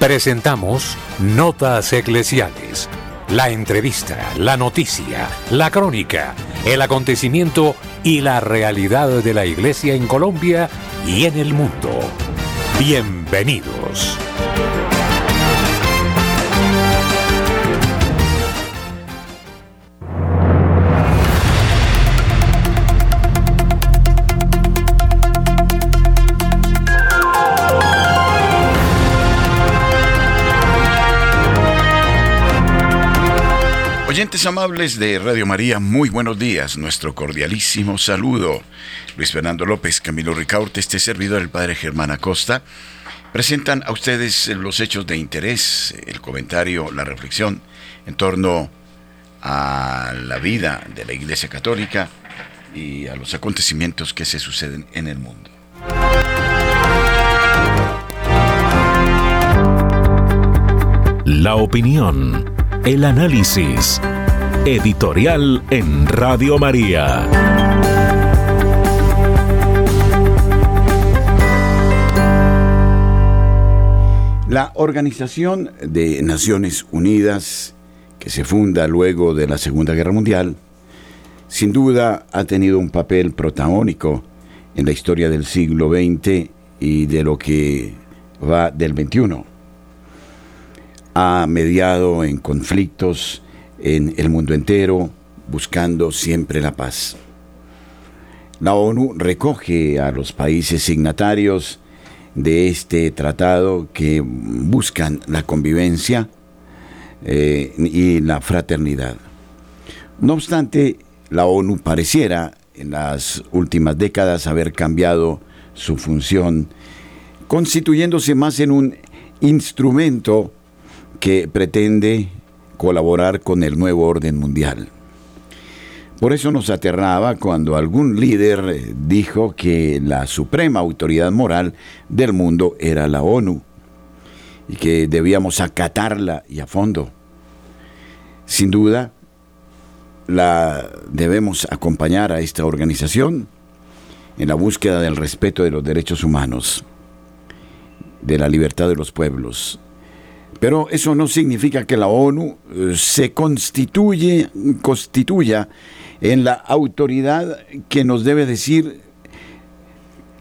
Presentamos Notas Eclesiales. La entrevista, la noticia, la crónica, el acontecimiento y la realidad de la Iglesia en Colombia y en el mundo. Bienvenidos. Amables de Radio María, muy buenos días. Nuestro cordialísimo saludo. Luis Fernando López, Camilo Ricaurte, este servidor, el padre Germán Acosta, presentan a ustedes los hechos de interés, el comentario, la reflexión en torno a la vida de la Iglesia Católica y a los acontecimientos que se suceden en el mundo. La opinión el análisis. Editorial en Radio María. La Organización de Naciones Unidas, que se funda luego de la Segunda Guerra Mundial, sin duda ha tenido un papel protagónico en la historia del siglo XX y de lo que va del XXI ha mediado en conflictos en el mundo entero, buscando siempre la paz. La ONU recoge a los países signatarios de este tratado que buscan la convivencia eh, y la fraternidad. No obstante, la ONU pareciera en las últimas décadas haber cambiado su función, constituyéndose más en un instrumento que pretende colaborar con el nuevo orden mundial. Por eso nos aterraba cuando algún líder eh, dijo que la suprema autoridad moral del mundo era la ONU y que debíamos acatarla y a fondo. Sin duda, la debemos acompañar a esta organización en la búsqueda del respeto de los derechos humanos, de la libertad de los pueblos, pero eso no significa que la ONU eh, se constituye, constituya en la autoridad que nos debe decir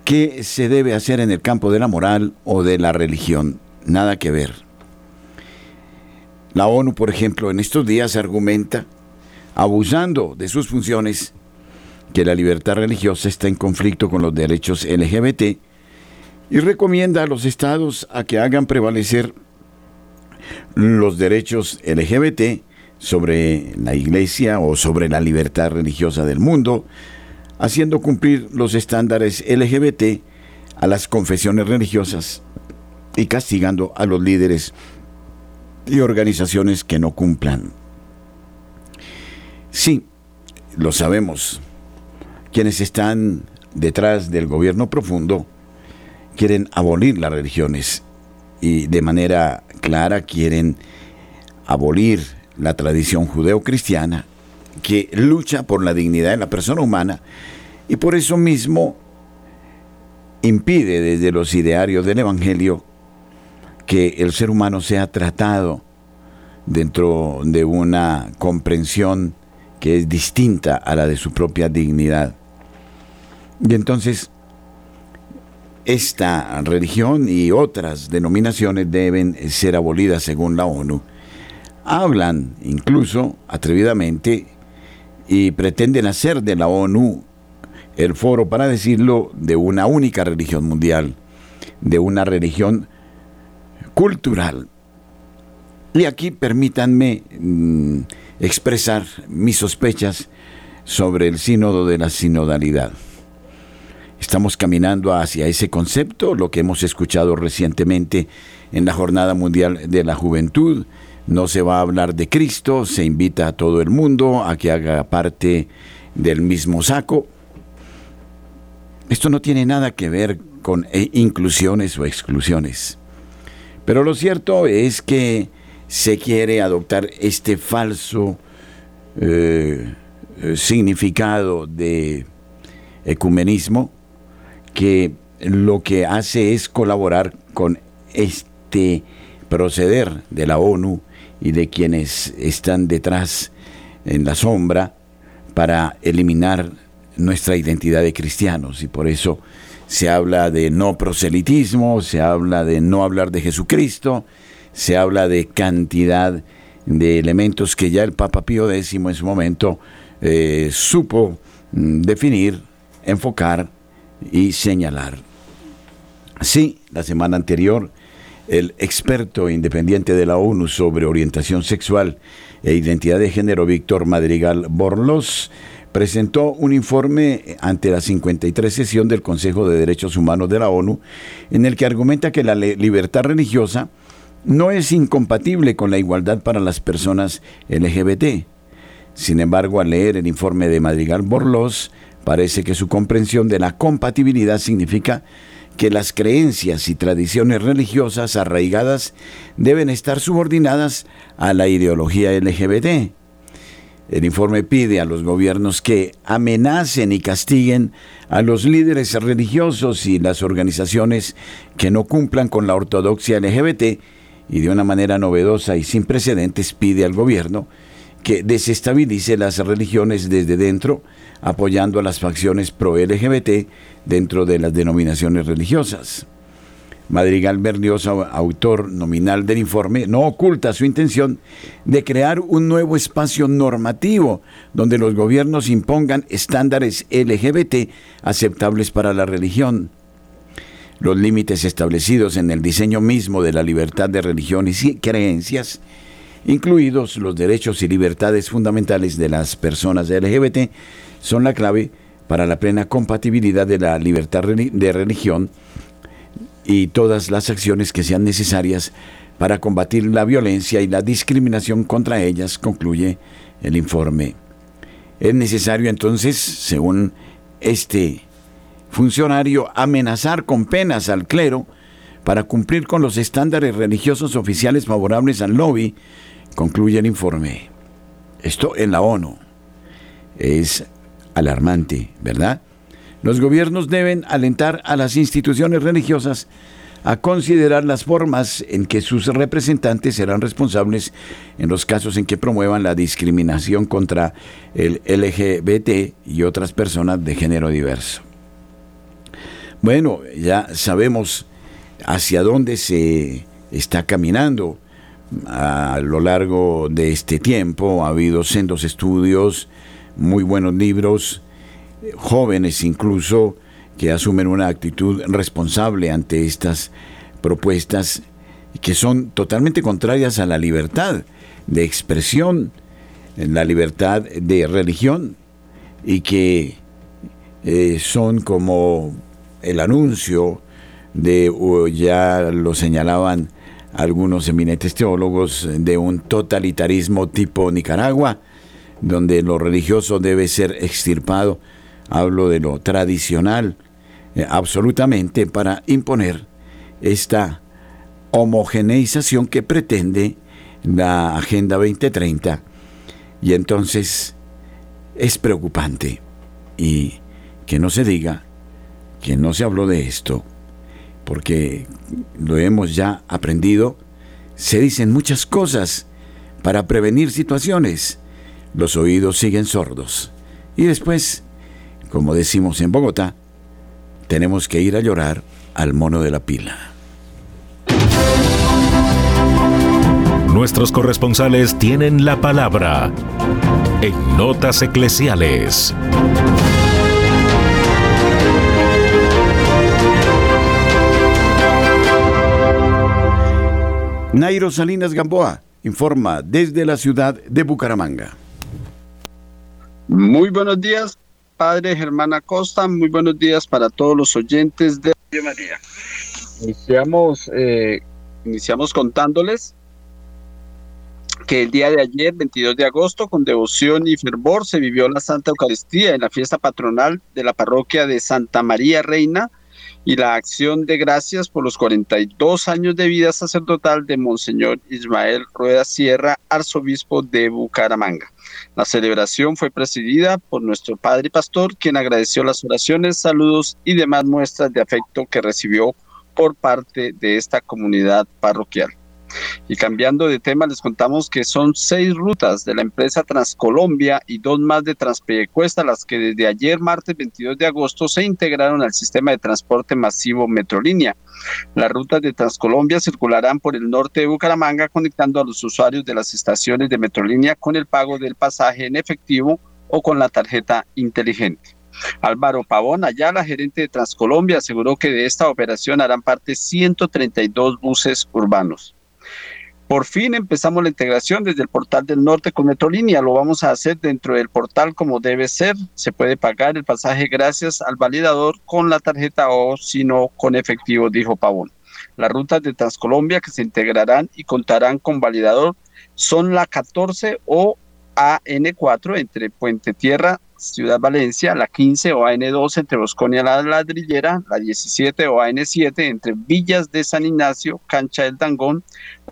qué se debe hacer en el campo de la moral o de la religión. Nada que ver. La ONU, por ejemplo, en estos días argumenta, abusando de sus funciones, que la libertad religiosa está en conflicto con los derechos LGBT y recomienda a los estados a que hagan prevalecer los derechos LGBT sobre la iglesia o sobre la libertad religiosa del mundo, haciendo cumplir los estándares LGBT a las confesiones religiosas y castigando a los líderes y organizaciones que no cumplan. Sí, lo sabemos. Quienes están detrás del gobierno profundo quieren abolir las religiones y de manera clara quieren abolir la tradición judeocristiana que lucha por la dignidad de la persona humana y por eso mismo impide desde los idearios del Evangelio que el ser humano sea tratado dentro de una comprensión que es distinta a la de su propia dignidad. Y entonces esta religión y otras denominaciones deben ser abolidas según la ONU. Hablan incluso atrevidamente y pretenden hacer de la ONU el foro para decirlo de una única religión mundial, de una religión cultural. Y aquí permítanme mm, expresar mis sospechas sobre el sínodo de la sinodalidad. Estamos caminando hacia ese concepto, lo que hemos escuchado recientemente en la Jornada Mundial de la Juventud. No se va a hablar de Cristo, se invita a todo el mundo a que haga parte del mismo saco. Esto no tiene nada que ver con eh, inclusiones o exclusiones. Pero lo cierto es que se quiere adoptar este falso eh, eh, significado de ecumenismo que lo que hace es colaborar con este proceder de la ONU y de quienes están detrás en la sombra para eliminar nuestra identidad de cristianos. Y por eso se habla de no proselitismo, se habla de no hablar de Jesucristo, se habla de cantidad de elementos que ya el Papa Pío X en su momento eh, supo mm, definir, enfocar y señalar. Sí, la semana anterior, el experto independiente de la ONU sobre orientación sexual e identidad de género, Víctor Madrigal Borlos, presentó un informe ante la 53 sesión del Consejo de Derechos Humanos de la ONU, en el que argumenta que la libertad religiosa no es incompatible con la igualdad para las personas LGBT. Sin embargo, al leer el informe de Madrigal Borlos, parece que su comprensión de la compatibilidad significa que las creencias y tradiciones religiosas arraigadas deben estar subordinadas a la ideología LGBT. El informe pide a los gobiernos que amenacen y castiguen a los líderes religiosos y las organizaciones que no cumplan con la ortodoxia LGBT y de una manera novedosa y sin precedentes pide al gobierno que desestabilice las religiones desde dentro, apoyando a las facciones pro-LGBT dentro de las denominaciones religiosas. Madrigal Berlioz, autor nominal del informe, no oculta su intención de crear un nuevo espacio normativo donde los gobiernos impongan estándares LGBT aceptables para la religión. Los límites establecidos en el diseño mismo de la libertad de religiones y creencias, incluidos los derechos y libertades fundamentales de las personas LGBT, son la clave para la plena compatibilidad de la libertad de religión y todas las acciones que sean necesarias para combatir la violencia y la discriminación contra ellas, concluye el informe. Es necesario entonces, según este funcionario, amenazar con penas al clero para cumplir con los estándares religiosos oficiales favorables al lobby, concluye el informe. Esto en la ONU. Es alarmante, ¿verdad? Los gobiernos deben alentar a las instituciones religiosas a considerar las formas en que sus representantes serán responsables en los casos en que promuevan la discriminación contra el LGBT y otras personas de género diverso. Bueno, ya sabemos hacia dónde se está caminando. A lo largo de este tiempo ha habido sendos estudios, muy buenos libros, jóvenes incluso que asumen una actitud responsable ante estas propuestas que son totalmente contrarias a la libertad de expresión, la libertad de religión y que eh, son como el anuncio de, ya lo señalaban algunos eminentes teólogos, de un totalitarismo tipo Nicaragua, donde lo religioso debe ser extirpado hablo de lo tradicional, eh, absolutamente para imponer esta homogeneización que pretende la Agenda 2030. Y entonces es preocupante y que no se diga que no se habló de esto, porque lo hemos ya aprendido, se dicen muchas cosas para prevenir situaciones. Los oídos siguen sordos. Y después como decimos en Bogotá, tenemos que ir a llorar al mono de la pila. Nuestros corresponsales tienen la palabra en Notas Eclesiales. Nairo Salinas Gamboa informa desde la ciudad de Bucaramanga. Muy buenos días, Padre Germán Acosta. Muy buenos días para todos los oyentes de Radio María. Iniciamos, eh, iniciamos contándoles que el día de ayer, 22 de agosto, con devoción y fervor, se vivió la Santa Eucaristía en la fiesta patronal de la parroquia de Santa María Reina y la acción de gracias por los 42 años de vida sacerdotal de Monseñor Ismael Rueda Sierra, arzobispo de Bucaramanga. La celebración fue presidida por nuestro padre pastor, quien agradeció las oraciones, saludos y demás muestras de afecto que recibió por parte de esta comunidad parroquial. Y cambiando de tema, les contamos que son seis rutas de la empresa Transcolombia y dos más de Transpiedecuesta las que desde ayer, martes 22 de agosto, se integraron al sistema de transporte masivo Metrolínea. Las rutas de Transcolombia circularán por el norte de Bucaramanga, conectando a los usuarios de las estaciones de Metrolínea con el pago del pasaje en efectivo o con la tarjeta inteligente. Álvaro Pavón Ayala, gerente de Transcolombia, aseguró que de esta operación harán parte 132 buses urbanos. Por fin empezamos la integración desde el portal del norte con Metrolínea. Lo vamos a hacer dentro del portal como debe ser. Se puede pagar el pasaje gracias al validador con la tarjeta o si no con efectivo, dijo Pavón. Las rutas de Transcolombia que se integrarán y contarán con validador son la 14 o AN4 entre Puente Tierra, Ciudad Valencia, la 15 o AN2 entre Bosconia la Ladrillera, la 17 o AN7 entre Villas de San Ignacio, Cancha del Dangón,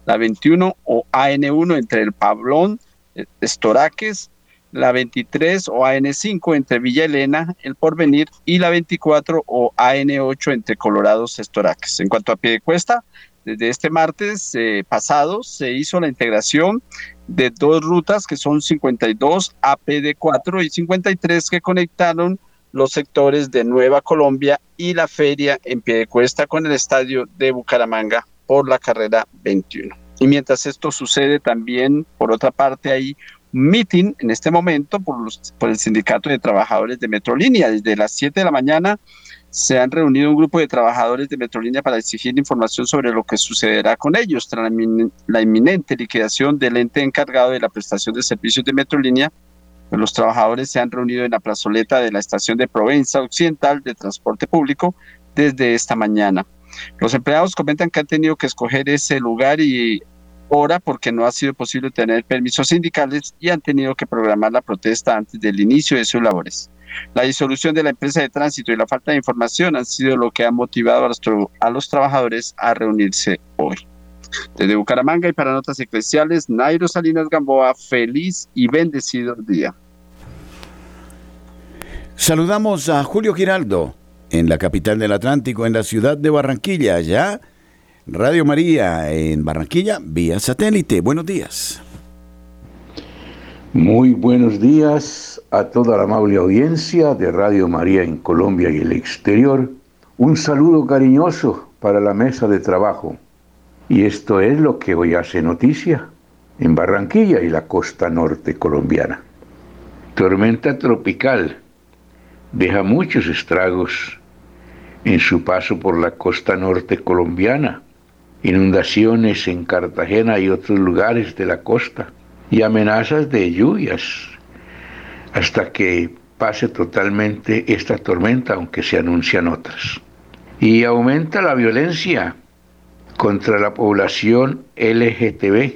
la 21 o AN1 entre el Pablón, eh, Estoraques, la 23 o AN5 entre Villa Elena, El Porvenir y la 24 o AN8 entre Colorados, Estoraques. En cuanto a pie de cuesta, desde este martes eh, pasado se hizo la integración de dos rutas que son 52 APD4 y 53 que conectaron los sectores de Nueva Colombia y la feria en pie de cuesta con el estadio de Bucaramanga por la carrera 21. Y mientras esto sucede también, por otra parte, hay un meeting en este momento por, el Sindicato de Trabajadores de Metrolínea. Desde las 7 de la mañana se han reunido un grupo de trabajadores de Metrolínea para exigir información sobre lo que sucederá con ellos tras la inminente liquidación del ente encargado de la prestación de servicios de Metrolínea. Pues los trabajadores se han reunido en la plazoleta de la estación de Provenza Occidental de Transporte Público desde esta mañana. Los empleados comentan que han tenido que escoger ese lugar y hora porque no ha sido posible tener permisos sindicales y han tenido que programar la protesta antes del inicio de sus labores. La disolución de la empresa de tránsito y la falta de información han sido lo que ha motivado a los, trabajadores a reunirse hoy. Desde Bucaramanga y para Notas Eclesiales, Nairo Salinas Gamboa, feliz y bendecido día. Saludamos a Julio Giraldo en la capital del Atlántico, en la ciudad de Barranquilla, allá. Radio María en Barranquilla, vía satélite. Buenos días. Muy buenos días a toda la amable audiencia de Radio María en Colombia y el exterior. Un saludo cariñoso para la mesa de trabajo. Y esto es lo que hoy hace noticia en Barranquilla y la costa norte colombiana. Tormenta tropical deja muchos estragos en su paso por la costa norte colombiana, inundaciones en Cartagena y otros lugares de la costa y amenazas de lluvias hasta que pase totalmente esta tormenta, aunque se anuncian otras. Y aumenta la violencia contra la población LGTB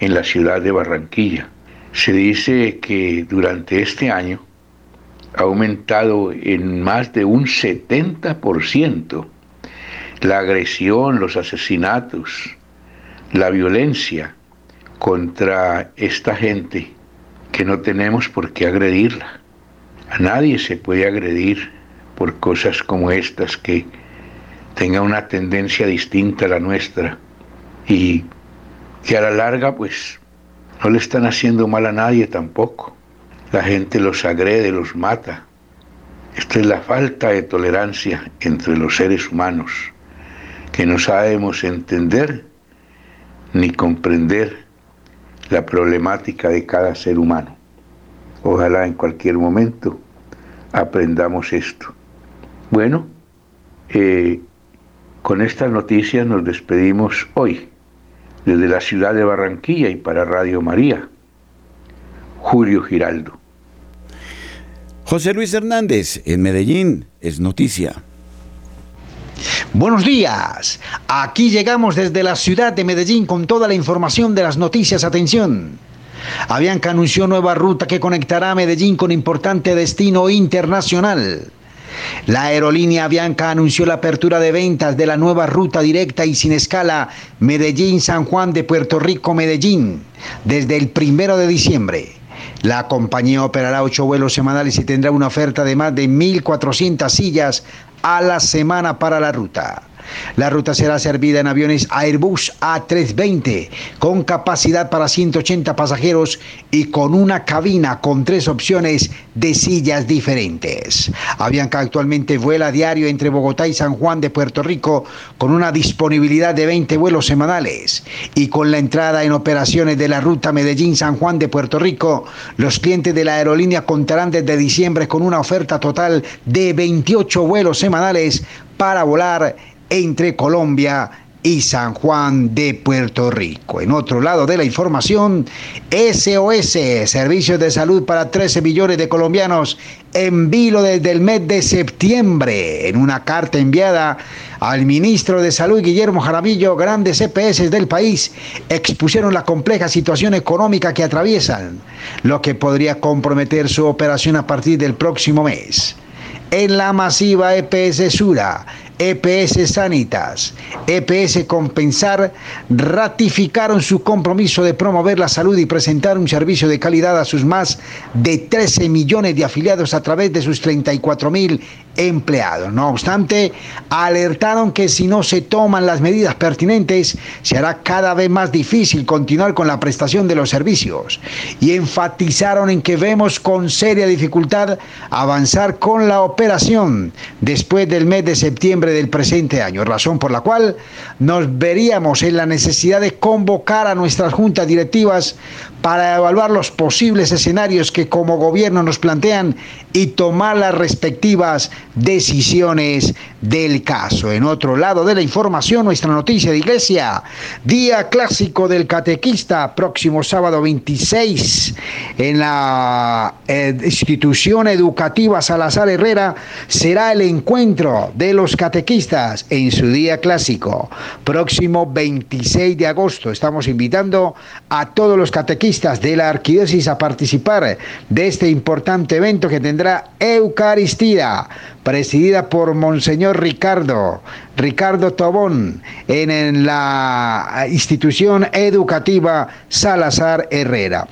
en la ciudad de Barranquilla. Se dice que durante este año ha aumentado en más de un 70% la agresión, los asesinatos, la violencia contra esta gente que no tenemos por qué agredirla. A nadie se puede agredir por cosas como estas que tenga una tendencia distinta a la nuestra y que a la larga pues no le están haciendo mal a nadie tampoco. La gente los agrede, los mata. Esta es la falta de tolerancia entre los seres humanos, que no sabemos entender ni comprender la problemática de cada ser humano. Ojalá en cualquier momento aprendamos esto. Bueno, eh, con estas noticias nos despedimos hoy desde la ciudad de Barranquilla y para Radio María. Julio Giraldo. José Luis Hernández, en Medellín, es noticia. Buenos días. Aquí llegamos desde la ciudad de Medellín con toda la información de las noticias. Atención. Avianca anunció nueva ruta que conectará a Medellín con importante destino internacional. La aerolínea Avianca anunció la apertura de ventas de la nueva ruta directa y sin escala Medellín-San Juan de Puerto Rico-Medellín desde el primero de diciembre. La compañía operará ocho vuelos semanales y tendrá una oferta de más de 1.400 sillas a la semana para la ruta. La ruta será servida en aviones Airbus A320 con capacidad para 180 pasajeros y con una cabina con tres opciones de sillas diferentes. Avianca actualmente vuela diario entre Bogotá y San Juan de Puerto Rico con una disponibilidad de 20 vuelos semanales y con la entrada en operaciones de la ruta Medellín-San Juan de Puerto Rico, los clientes de la aerolínea contarán desde diciembre con una oferta total de 28 vuelos semanales para volar entre Colombia y San Juan de Puerto Rico. En otro lado de la información, SOS, Servicios de Salud para 13 millones de colombianos, en vilo desde el mes de septiembre. En una carta enviada al ministro de Salud, Guillermo Jaramillo, grandes EPS del país expusieron la compleja situación económica que atraviesan, lo que podría comprometer su operación a partir del próximo mes. En la masiva EPS Sura, EPS Sanitas, EPS Compensar ratificaron su compromiso de promover la salud y presentar un servicio de calidad a sus más de 13 millones de afiliados a través de sus 34 mil empleados. No obstante, alertaron que si no se toman las medidas pertinentes, se hará cada vez más difícil continuar con la prestación de los servicios y enfatizaron en que vemos con seria dificultad avanzar con la operación después del mes de septiembre del presente año, razón por la cual nos veríamos en la necesidad de convocar a nuestras juntas directivas para evaluar los posibles escenarios que como gobierno nos plantean y tomar las respectivas decisiones del caso. En otro lado de la información, nuestra noticia de iglesia, día clásico del catequista, próximo sábado 26, en la eh, institución educativa Salazar Herrera, será el encuentro de los catequistas en su día clásico, próximo 26 de agosto. Estamos invitando a todos los catequistas de la arquidiócesis a participar de este importante evento que tendrá Eucaristía presidida por Monseñor Ricardo, Ricardo Tobón, en, la institución educativa Salazar Herrera.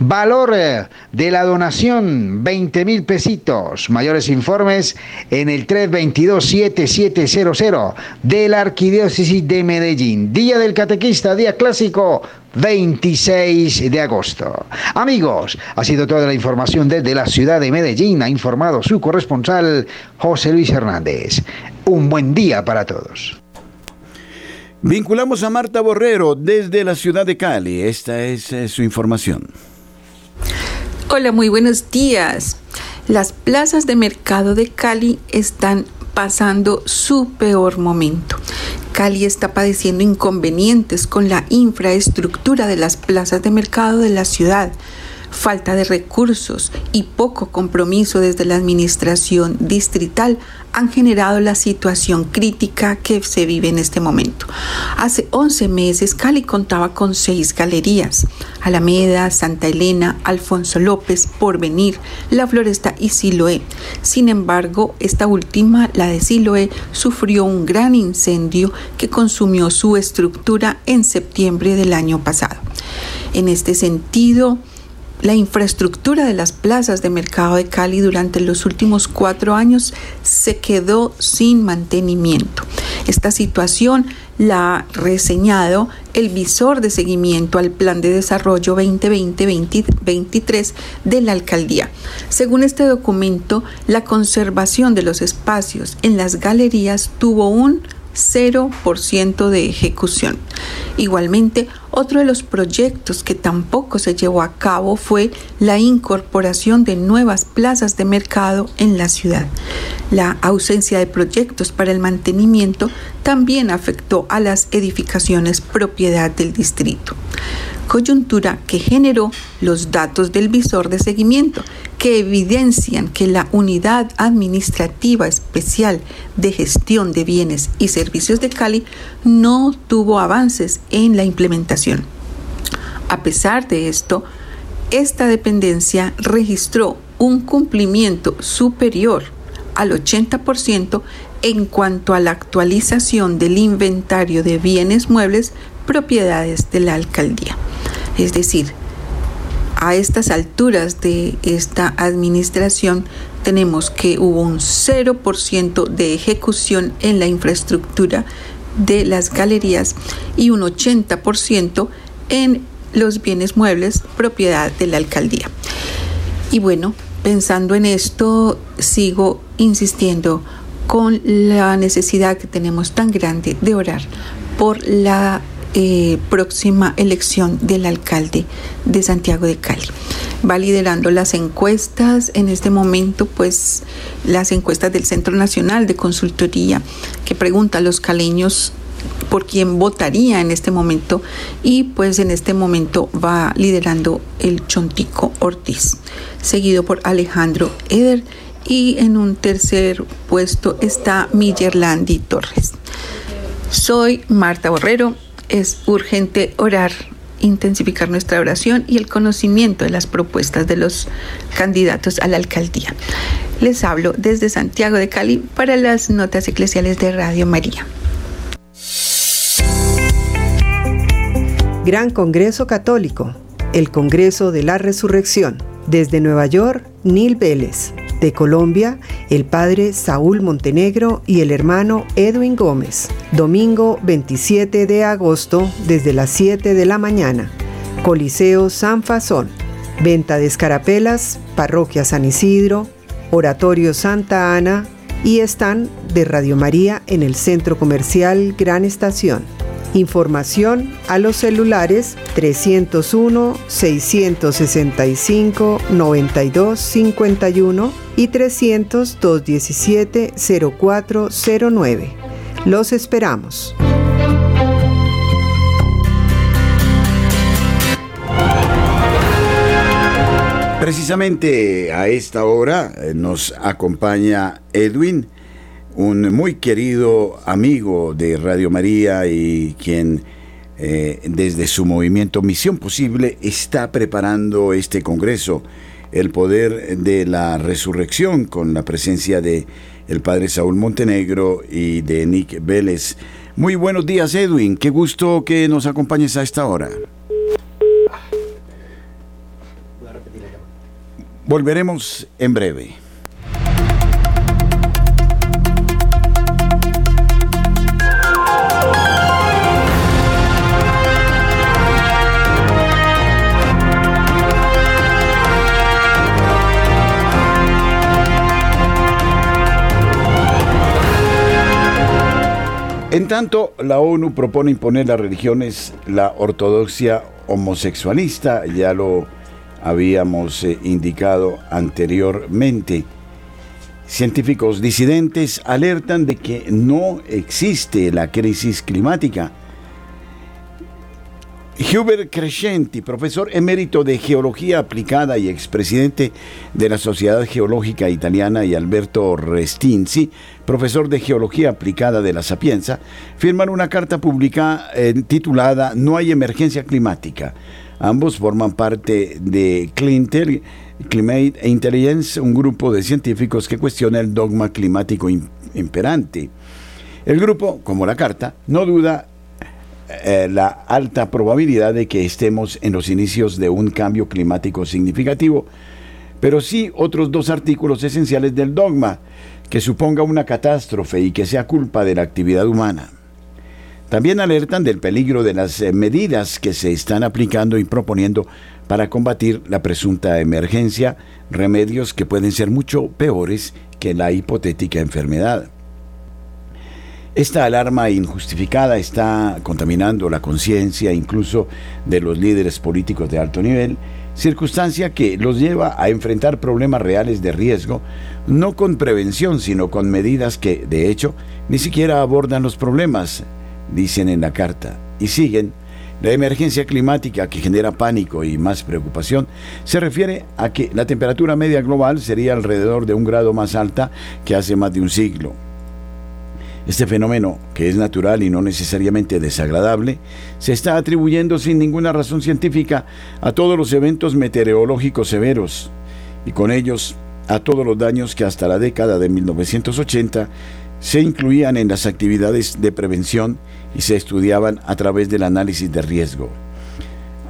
Valor eh, de la donación, 20 mil pesitos. Mayores informes en el 322-7700 de la Arquidiócesis de Medellín. Día del Catequista, día clásico, 26 de agosto. Amigos, ha sido toda la información desde la ciudad de Medellín, ha informado su corresponsal José Luis Hernández. Un buen día para todos. Vinculamos a Marta Borrero desde la ciudad de Cali. Esta es eh, su información. Hola, muy buenos días. Las plazas de mercado de Cali están pasando su peor momento. Cali está padeciendo inconvenientes con la infraestructura de las plazas de mercado de la ciudad falta de recursos y poco compromiso desde la administración distrital han generado la situación crítica que se vive en este momento. Hace 11 meses Cali contaba con seis galerías, Alameda, Santa Elena, Alfonso López, Porvenir, La Floresta y Siloé. Sin embargo, esta última, la de Siloé, sufrió un gran incendio que consumió su estructura en septiembre del año pasado. En este sentido, la infraestructura de las plazas de mercado de Cali durante los últimos cuatro años se quedó sin mantenimiento. Esta situación la ha reseñado el visor de seguimiento al Plan de Desarrollo 2020-2023 de la Alcaldía. Según este documento, la conservación de los espacios en las galerías tuvo un 0% de ejecución. Igualmente, otro de los proyectos que tampoco se llevó a cabo fue la incorporación de nuevas plazas de mercado en la ciudad. La ausencia de proyectos para el mantenimiento también afectó a las edificaciones propiedad del distrito coyuntura que generó los datos del visor de seguimiento, que evidencian que la Unidad Administrativa Especial de Gestión de Bienes y Servicios de Cali no tuvo avances en la implementación. A pesar de esto, esta dependencia registró un cumplimiento superior al 80% en cuanto a la actualización del inventario de bienes muebles propiedades de la alcaldía. Es decir, a estas alturas de esta administración tenemos que hubo un 0% de ejecución en la infraestructura de las galerías y un 80% en los bienes muebles propiedad de la alcaldía. Y bueno, pensando en esto, sigo insistiendo con la necesidad que tenemos tan grande de orar por la eh, próxima elección del alcalde de Santiago de Cali. Va liderando las encuestas en este momento, pues las encuestas del Centro Nacional de Consultoría que pregunta a los caleños por quién votaría en este momento y pues en este momento va liderando el Chontico Ortiz, seguido por Alejandro Eder y en un tercer puesto está Millerlandi Torres. Soy Marta Borrero, es urgente orar, intensificar nuestra oración y el conocimiento de las propuestas de los candidatos a la alcaldía. Les hablo desde Santiago de Cali para las notas eclesiales de Radio María. Gran Congreso Católico, el Congreso de la Resurrección. Desde Nueva York, Neil Vélez. De Colombia, el padre Saúl Montenegro y el hermano Edwin Gómez. Domingo 27 de agosto, desde las 7 de la mañana. Coliseo San Fasón. Venta de escarapelas, Parroquia San Isidro, Oratorio Santa Ana y están de Radio María en el Centro Comercial Gran Estación. Información a los celulares 301-665-9251 y 300-217-0409. Los esperamos. Precisamente a esta hora eh, nos acompaña Edwin un muy querido amigo de Radio María y quien eh, desde su movimiento Misión Posible está preparando este Congreso, el poder de la resurrección, con la presencia de el padre Saúl Montenegro y de Nick Vélez. Muy buenos días, Edwin. Qué gusto que nos acompañes a esta hora. Volveremos en breve. En tanto, la ONU propone imponer las religiones la ortodoxia homosexualista, ya lo habíamos eh, indicado anteriormente. Científicos disidentes alertan de que no existe la crisis climática Hubert Crescenti, profesor emérito de Geología Aplicada y expresidente de la Sociedad Geológica Italiana, y Alberto Restinzi, profesor de Geología Aplicada de la Sapienza, firman una carta pública eh, titulada No hay emergencia climática. Ambos forman parte de Climate Intelligence, un grupo de científicos que cuestiona el dogma climático imperante. El grupo, como la carta, no duda eh, la alta probabilidad de que estemos en los inicios de un cambio climático significativo, pero sí otros dos artículos esenciales del dogma, que suponga una catástrofe y que sea culpa de la actividad humana. También alertan del peligro de las eh, medidas que se están aplicando y proponiendo para combatir la presunta emergencia, remedios que pueden ser mucho peores que la hipotética enfermedad. Esta alarma injustificada está contaminando la conciencia incluso de los líderes políticos de alto nivel, circunstancia que los lleva a enfrentar problemas reales de riesgo, no con prevención, sino con medidas que, de hecho, ni siquiera abordan los problemas, dicen en la carta, y siguen. La emergencia climática que genera pánico y más preocupación se refiere a que la temperatura media global sería alrededor de un grado más alta que hace más de un siglo este fenómeno, que es natural y no necesariamente desagradable, se está atribuyendo sin ninguna razón científica a todos los eventos meteorológicos severos y con ellos a todos los daños que hasta la década de 1980 se incluían en las actividades de prevención y se estudiaban a través del análisis de riesgo.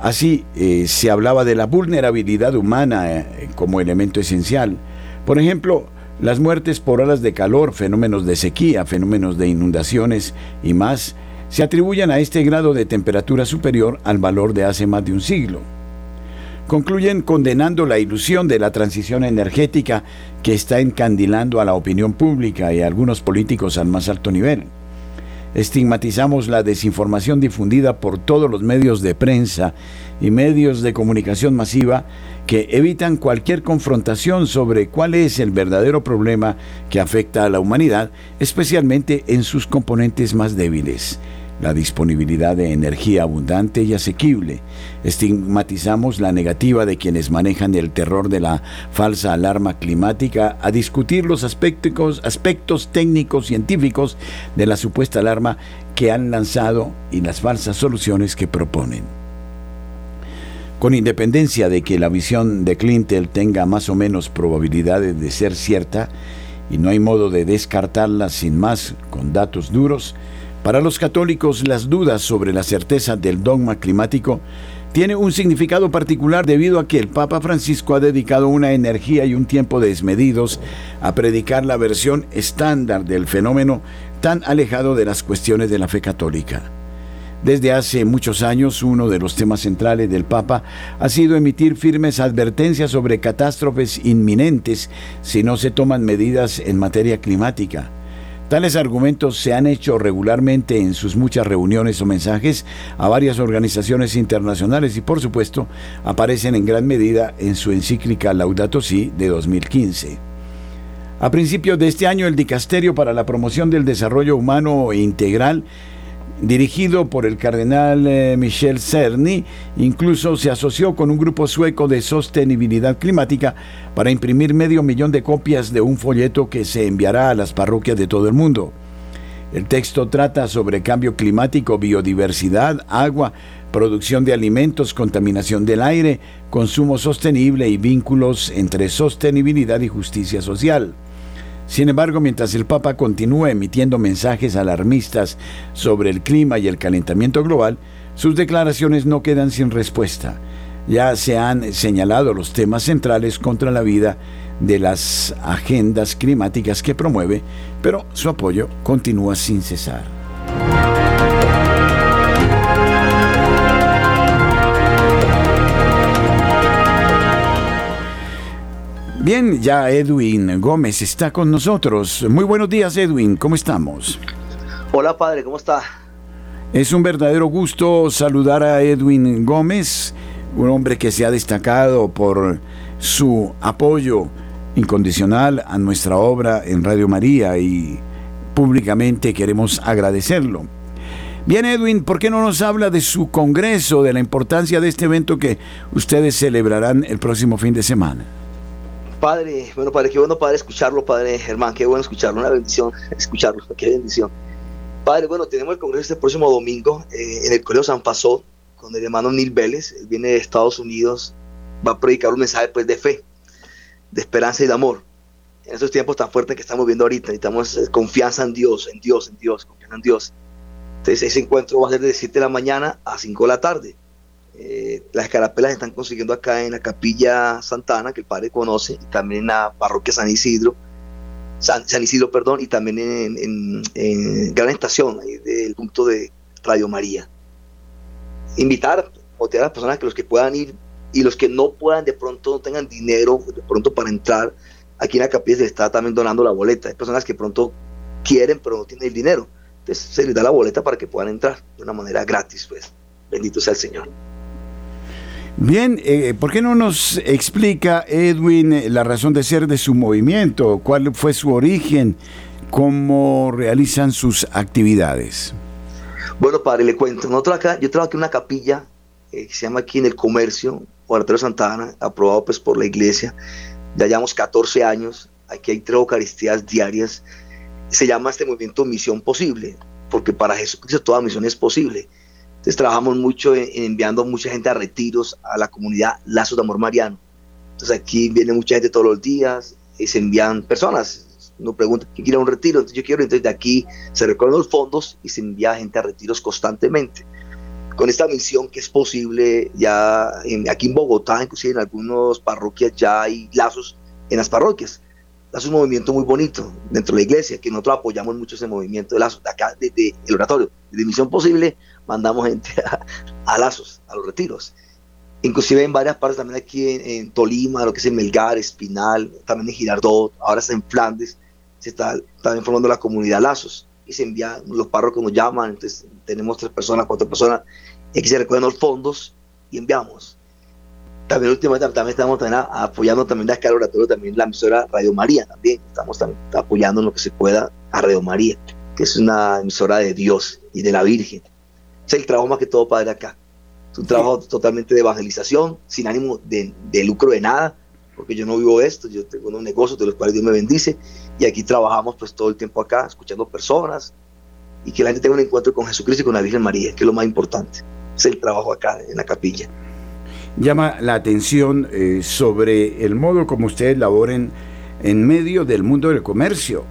Así, eh, se hablaba de la vulnerabilidad humana eh, como elemento esencial, Por ejemplo, las muertes por olas de calor, fenómenos de sequía, fenómenos de inundaciones y más se atribuyen a este grado de temperatura superior al valor de hace más de un siglo. Concluyen condenando la ilusión de la transición energética que está encandilando a la opinión pública y a algunos políticos al más alto nivel. Estigmatizamos la desinformación difundida por todos los medios de prensa y medios de comunicación masiva que evitan cualquier confrontación sobre cuál es el verdadero problema que afecta a la humanidad, especialmente en sus componentes más débiles la disponibilidad de energía abundante y asequible. Estigmatizamos la negativa de quienes manejan el terror de la falsa alarma climática a discutir los aspectos, aspectos técnicos científicos de la supuesta alarma que han lanzado y las falsas soluciones que proponen. Con independencia de que la visión de Clintel tenga más o menos probabilidades de ser cierta, y no hay modo de descartarla sin más con datos duros, para los católicos, las dudas sobre la certeza del dogma climático tiene un significado particular debido a que el Papa Francisco ha dedicado una energía y un tiempo desmedidos a predicar la versión estándar del fenómeno tan alejado de las cuestiones de la fe católica. Desde hace muchos años, uno de los temas centrales del Papa ha sido emitir firmes advertencias sobre catástrofes inminentes si no se toman medidas en materia climática. Tales argumentos se han hecho regularmente en sus muchas reuniones o mensajes a varias organizaciones internacionales y por supuesto aparecen en gran medida en su encíclica Laudato Si de 2015. A principios de este año, el Dicasterio para la Promoción del Desarrollo Humano Integral dirigido por el cardenal eh, Michel Cerny, incluso se asoció con un grupo sueco de sostenibilidad climática para imprimir medio millón de copias de un folleto que se enviará a las parroquias de todo el mundo. El texto trata sobre cambio climático, biodiversidad, agua, producción de alimentos, contaminación del aire, consumo sostenible y vínculos entre sostenibilidad y justicia social. Sin embargo, mientras el Papa continúa emitiendo mensajes alarmistas sobre el clima y el calentamiento global, sus declaraciones no quedan sin respuesta. Ya se han señalado los temas centrales contra la vida de las agendas climáticas que promueve, pero su apoyo continúa sin cesar. Bien, ya Edwin Gómez está con nosotros. Muy buenos días, Edwin, ¿cómo estamos? Hola, padre, ¿cómo está? Es un verdadero gusto saludar a Edwin Gómez, un hombre que se ha destacado por su apoyo incondicional a nuestra obra en Radio María y públicamente queremos agradecerlo. Bien, Edwin, ¿por qué no nos habla de su congreso, de la importancia de este evento que ustedes celebrarán el próximo fin de semana? Padre, bueno, padre, qué bueno, padre, escucharlo, padre Germán, qué bueno escucharlo, una bendición escucharlo, qué bendición. Padre, bueno, tenemos el congreso este próximo domingo eh, en el Colegio San Pasó con el hermano Neil Vélez, él viene de Estados Unidos, va a predicar un mensaje pues de fe, de esperanza y de amor. En estos tiempos tan fuertes que estamos viendo ahorita, necesitamos eh, confianza en Dios, en Dios, en Dios, confianza en Dios. Entonces ese encuentro va a ser de 7 de la mañana a 5 de la tarde. Eh, las escarapelas están consiguiendo acá en la capilla Santana, que el padre conoce, y también en la parroquia San Isidro, San, Isidro, perdón, y también en, Gran Estación, del punto de Radio María. Invitar, a las personas que los que puedan ir y los que no puedan, de pronto no tengan dinero, de pronto para entrar, aquí en la capilla se está también donando la boleta. Hay personas que pronto quieren, pero no tienen el dinero. Entonces se les da la boleta para que puedan entrar de una manera gratis, pues. Bendito sea el Señor. Bien, eh, ¿por qué no nos explica, Edwin, la razón de ser de su movimiento? ¿Cuál fue su origen? ¿Cómo realizan sus actividades? Bueno, padre, le cuento. Nosotros acá, yo trabajo en una capilla eh, que se llama aquí en el comercio, Cuartero Santa Ana, aprobado pues por la iglesia. Ya llevamos 14 años. Aquí hay tres Eucaristías diarias. Se llama este movimiento Misión Posible, porque para Jesucristo toda misión es posible. Trabajamos mucho en, enviando mucha gente a retiros a la comunidad Lazos de Amor Mariano. Entonces aquí viene mucha gente todos los días y se envían personas. Uno pregunta, ¿quién quiere un retiro? Entonces yo quiero, entonces de aquí se recogen los fondos y se envía gente a retiros constantemente. Con esta misión que es posible ya aquí en Bogotá, inclusive en algunas parroquias ya hay lazos en las parroquias. Es un movimiento muy bonito dentro de la iglesia, que nosotros apoyamos mucho ese movimiento de lazos. De acá, desde el oratorio, de Misión Posible, mandamos gente a, lazos, a los retiros. Inclusive en varias partes, también aquí en, Tolima, lo que es en Melgar, Espinal, también en Girardot, ahora está en Flandes, se está también formando la comunidad Lazos. Y se envían, los párrocos nos llaman, entonces tenemos tres personas, cuatro personas, y aquí se recogen los fondos y enviamos. También últimamente también estamos también apoyando también la oratorio, también la emisora Radio María, también estamos apoyando en lo que se pueda a Radio María, que es una emisora de Dios y de la Virgen. Es el trabajo más que todo, Padre, acá. Es un trabajo totalmente de evangelización, sin ánimo de, lucro de nada, porque yo no vivo esto, yo tengo unos negocios de los cuales Dios me bendice, y aquí trabajamos pues todo el tiempo acá, escuchando personas, y que la gente tenga un encuentro con Jesucristo y con la Virgen María, que es lo más importante. Es el trabajo acá en la capilla llama la atención eh, sobre el modo como ustedes laboren en medio del mundo del comercio.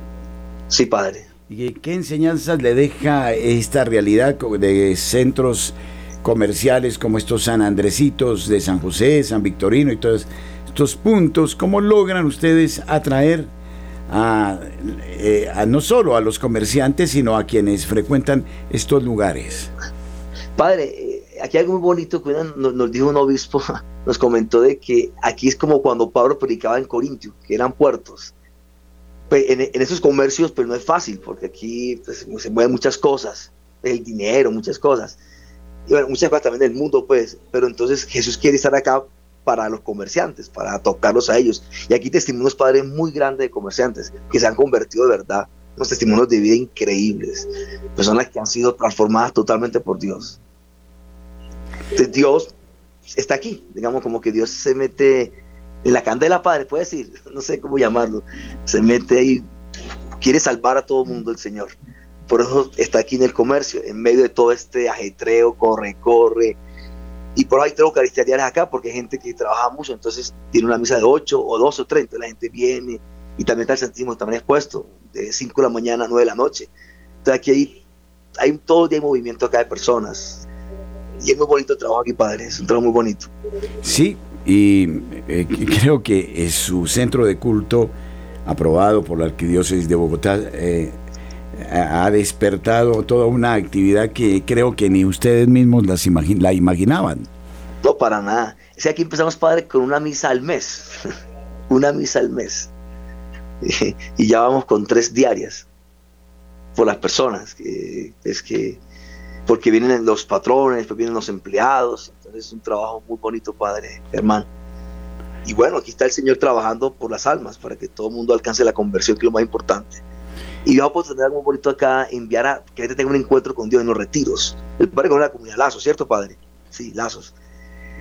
Sí, padre. ¿Y qué enseñanzas le deja esta realidad de centros comerciales como estos San Andresitos de San José, San Victorino y todos estos puntos? ¿Cómo logran ustedes atraer a, eh, a no solo a los comerciantes, sino a quienes frecuentan estos lugares? Padre, aquí algo muy bonito que nos, dijo un obispo, nos comentó de que aquí es como cuando Pablo predicaba en Corintio, que eran puertos. Pues, en, esos comercios pues no es fácil, porque aquí pues, se mueven muchas cosas, el dinero, muchas cosas. Y bueno, muchas cosas también del mundo, pues, pero entonces Jesús quiere estar acá para los comerciantes, para tocarlos a ellos. Y aquí testimonios, padres, muy grandes de comerciantes que se han convertido de verdad, unos testimonios de vida increíbles, personas que han sido transformadas totalmente por Dios. Dios está aquí, digamos como que Dios se mete en la candela, Padre, puede decir, no sé cómo llamarlo, se mete ahí, quiere salvar a todo el mundo el Señor. Por eso está aquí en el comercio, en medio de todo este ajetreo, corre, corre. Y por ahí tengo eucaristías acá, porque hay gente que trabaja mucho, entonces tiene una misa de 8 o 2 o 30, la gente viene. Y también está el Santísimo también expuesto, de 5 de la mañana a 9 de la noche. Entonces aquí hay, hay todo el día movimiento acá de personas y es muy bonito el trabajo aquí, padre, es un trabajo muy bonito. Sí, y eh, creo que es su centro de culto, aprobado por la Arquidiócesis de Bogotá, eh, ha despertado toda una actividad que creo que ni ustedes mismos las la imaginaban. No, para nada. Es que aquí empezamos, padre, con una misa al mes. una misa al mes. y ya vamos con tres diarias por las personas. Que, es que porque vienen los patrones, pues vienen los empleados, entonces es un trabajo muy bonito, padre, hermano. Y bueno, aquí está el Señor trabajando por las almas, para que todo el mundo alcance la conversión, que es lo más importante. Y vamos a tener algo bonito acá, enviar a que gente tenga un encuentro con Dios en los retiros. El Padre con la comunidad Lazos, ¿cierto, Padre? Sí, Lazos.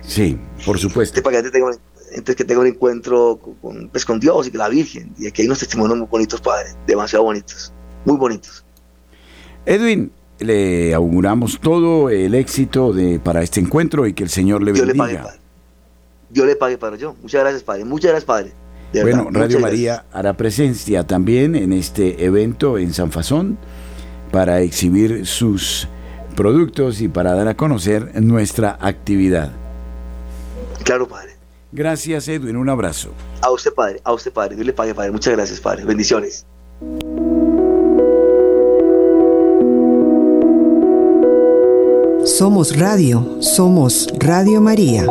Sí, por supuesto. Para que gente tenga, que tenga un encuentro con, pues, con Dios y con la Virgen. Y aquí hay unos testimonios muy bonitos, Padre, demasiado bonitos, muy bonitos. Edwin, le auguramos todo el éxito de, para este encuentro y que el Señor le bendiga. Dios le pague, Dios le pague para yo. Muchas gracias, Padre. Muchas gracias, Padre. bueno, Radio María hará presencia también en este evento en San Fasón para exhibir sus productos y para dar a conocer nuestra actividad. Claro, Padre. Gracias, Edwin. Un abrazo. A usted, Padre. A usted, Padre. Dios le pague, Padre. Muchas gracias, Padre. Bendiciones. Somos Radio, somos Radio María.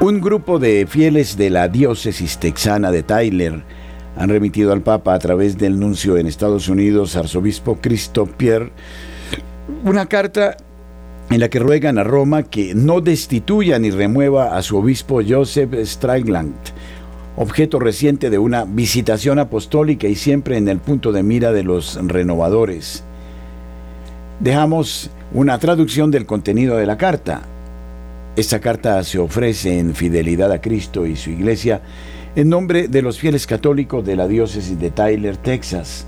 Un grupo de fieles de la diócesis texana de Tyler han remitido al Papa a través del nuncio en Estados Unidos, arzobispo Cristo Pierre, una carta en la que ruegan a Roma que no destituya ni remueva a su obispo Joseph Strickland, objeto reciente de una visitación apostólica y siempre en el punto de mira de los renovadores. Dejamos una traducción del contenido de la carta. Esta carta se ofrece en fidelidad a Cristo y su iglesia en nombre de los fieles católicos de la diócesis de Tyler, Texas.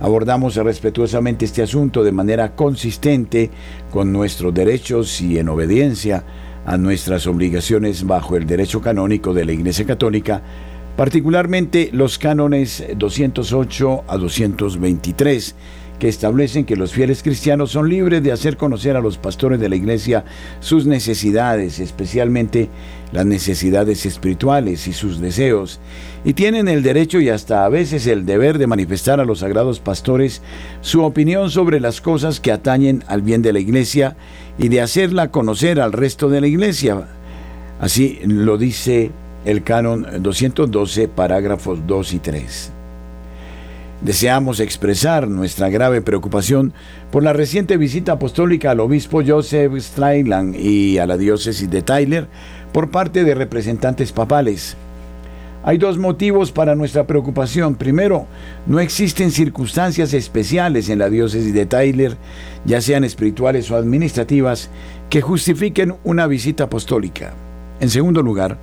Abordamos respetuosamente este asunto de manera consistente con nuestros derechos y en obediencia a nuestras obligaciones bajo el derecho canónico de la Iglesia Católica, particularmente los cánones 208 a 223, que establecen que los fieles cristianos son libres de hacer conocer a los pastores de la iglesia sus necesidades, especialmente las necesidades espirituales y sus deseos, y tienen el derecho y hasta a veces el deber de manifestar a los sagrados pastores su opinión sobre las cosas que atañen al bien de la iglesia y de hacerla conocer al resto de la iglesia. Así lo dice el canon 212, parágrafos 2 y 3. Deseamos expresar nuestra grave preocupación por la reciente visita apostólica al obispo Joseph Strayland y a la diócesis de Tyler por parte de representantes papales. Hay dos motivos para nuestra preocupación. Primero, no existen circunstancias especiales en la diócesis de Tyler, ya sean espirituales o administrativas, que justifiquen una visita apostólica. En segundo lugar,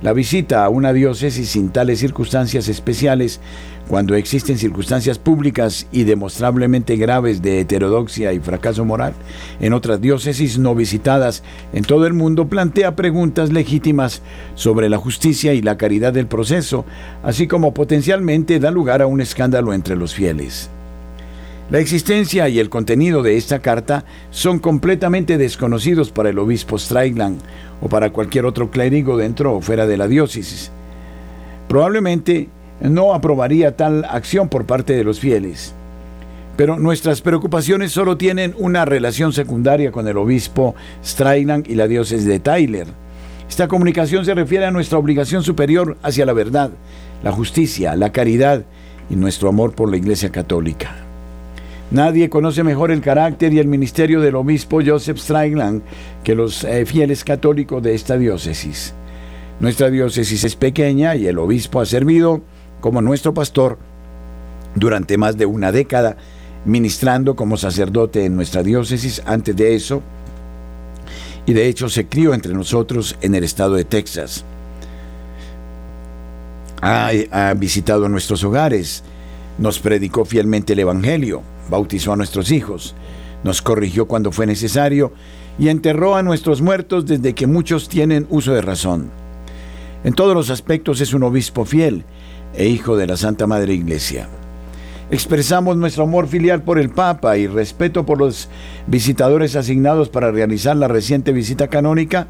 la visita a una diócesis sin tales circunstancias especiales, cuando existen circunstancias públicas y demostrablemente graves de heterodoxia y fracaso moral en otras diócesis no visitadas en todo el mundo, plantea preguntas legítimas sobre la justicia y la caridad del proceso, así como potencialmente da lugar a un escándalo entre los fieles. La existencia y el contenido de esta carta son completamente desconocidos para el obispo Strickland o para cualquier otro clérigo dentro o fuera de la diócesis. Probablemente no aprobaría tal acción por parte de los fieles. Pero nuestras preocupaciones solo tienen una relación secundaria con el obispo Strickland y la diócesis de Tyler. Esta comunicación se refiere a nuestra obligación superior hacia la verdad, la justicia, la caridad y nuestro amor por la Iglesia Católica. Nadie conoce mejor el carácter y el ministerio del obispo Joseph Strickland que los eh, fieles católicos de esta diócesis. Nuestra diócesis es pequeña y el obispo ha servido como nuestro pastor durante más de una década, ministrando como sacerdote en nuestra diócesis antes de eso, y de hecho se crió entre nosotros en el estado de Texas. Ha, ha visitado nuestros hogares, nos predicó fielmente el Evangelio, bautizó a nuestros hijos, nos corrigió cuando fue necesario y enterró a nuestros muertos desde que muchos tienen uso de razón. En todos los aspectos es un obispo fiel e hijo de la Santa Madre Iglesia. Expresamos nuestro amor filial por el Papa y respeto por los visitadores asignados para realizar la reciente visita canónica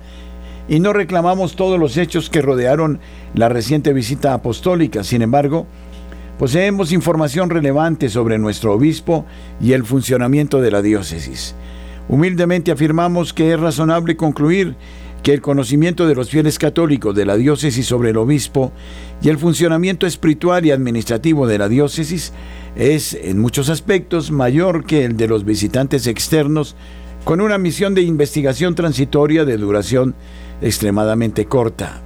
y no reclamamos todos los hechos que rodearon la reciente visita apostólica. Sin embargo, Poseemos información relevante sobre nuestro obispo y el funcionamiento de la diócesis. Humildemente afirmamos que es razonable concluir que el conocimiento de los fieles católicos de la diócesis sobre el obispo y el funcionamiento espiritual y administrativo de la diócesis es en muchos aspectos mayor que el de los visitantes externos con una misión de investigación transitoria de duración extremadamente corta.